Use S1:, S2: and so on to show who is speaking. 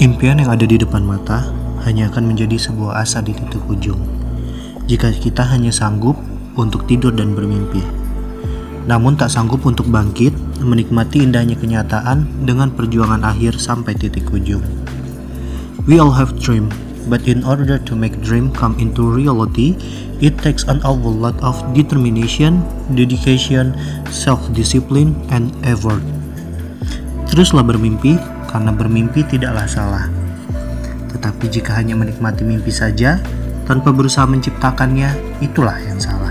S1: Impian yang ada di depan mata hanya akan menjadi sebuah asa di titik ujung. Jika kita hanya sanggup untuk tidur dan bermimpi, namun tak sanggup untuk bangkit, menikmati indahnya kenyataan dengan perjuangan akhir sampai titik ujung. We all have dream, but in order to make dream come into reality, it takes an awful lot of determination, dedication, self-discipline, and effort. Teruslah bermimpi, karena bermimpi tidaklah salah. Tetapi jika hanya menikmati mimpi saja, tanpa berusaha menciptakannya, itulah yang salah.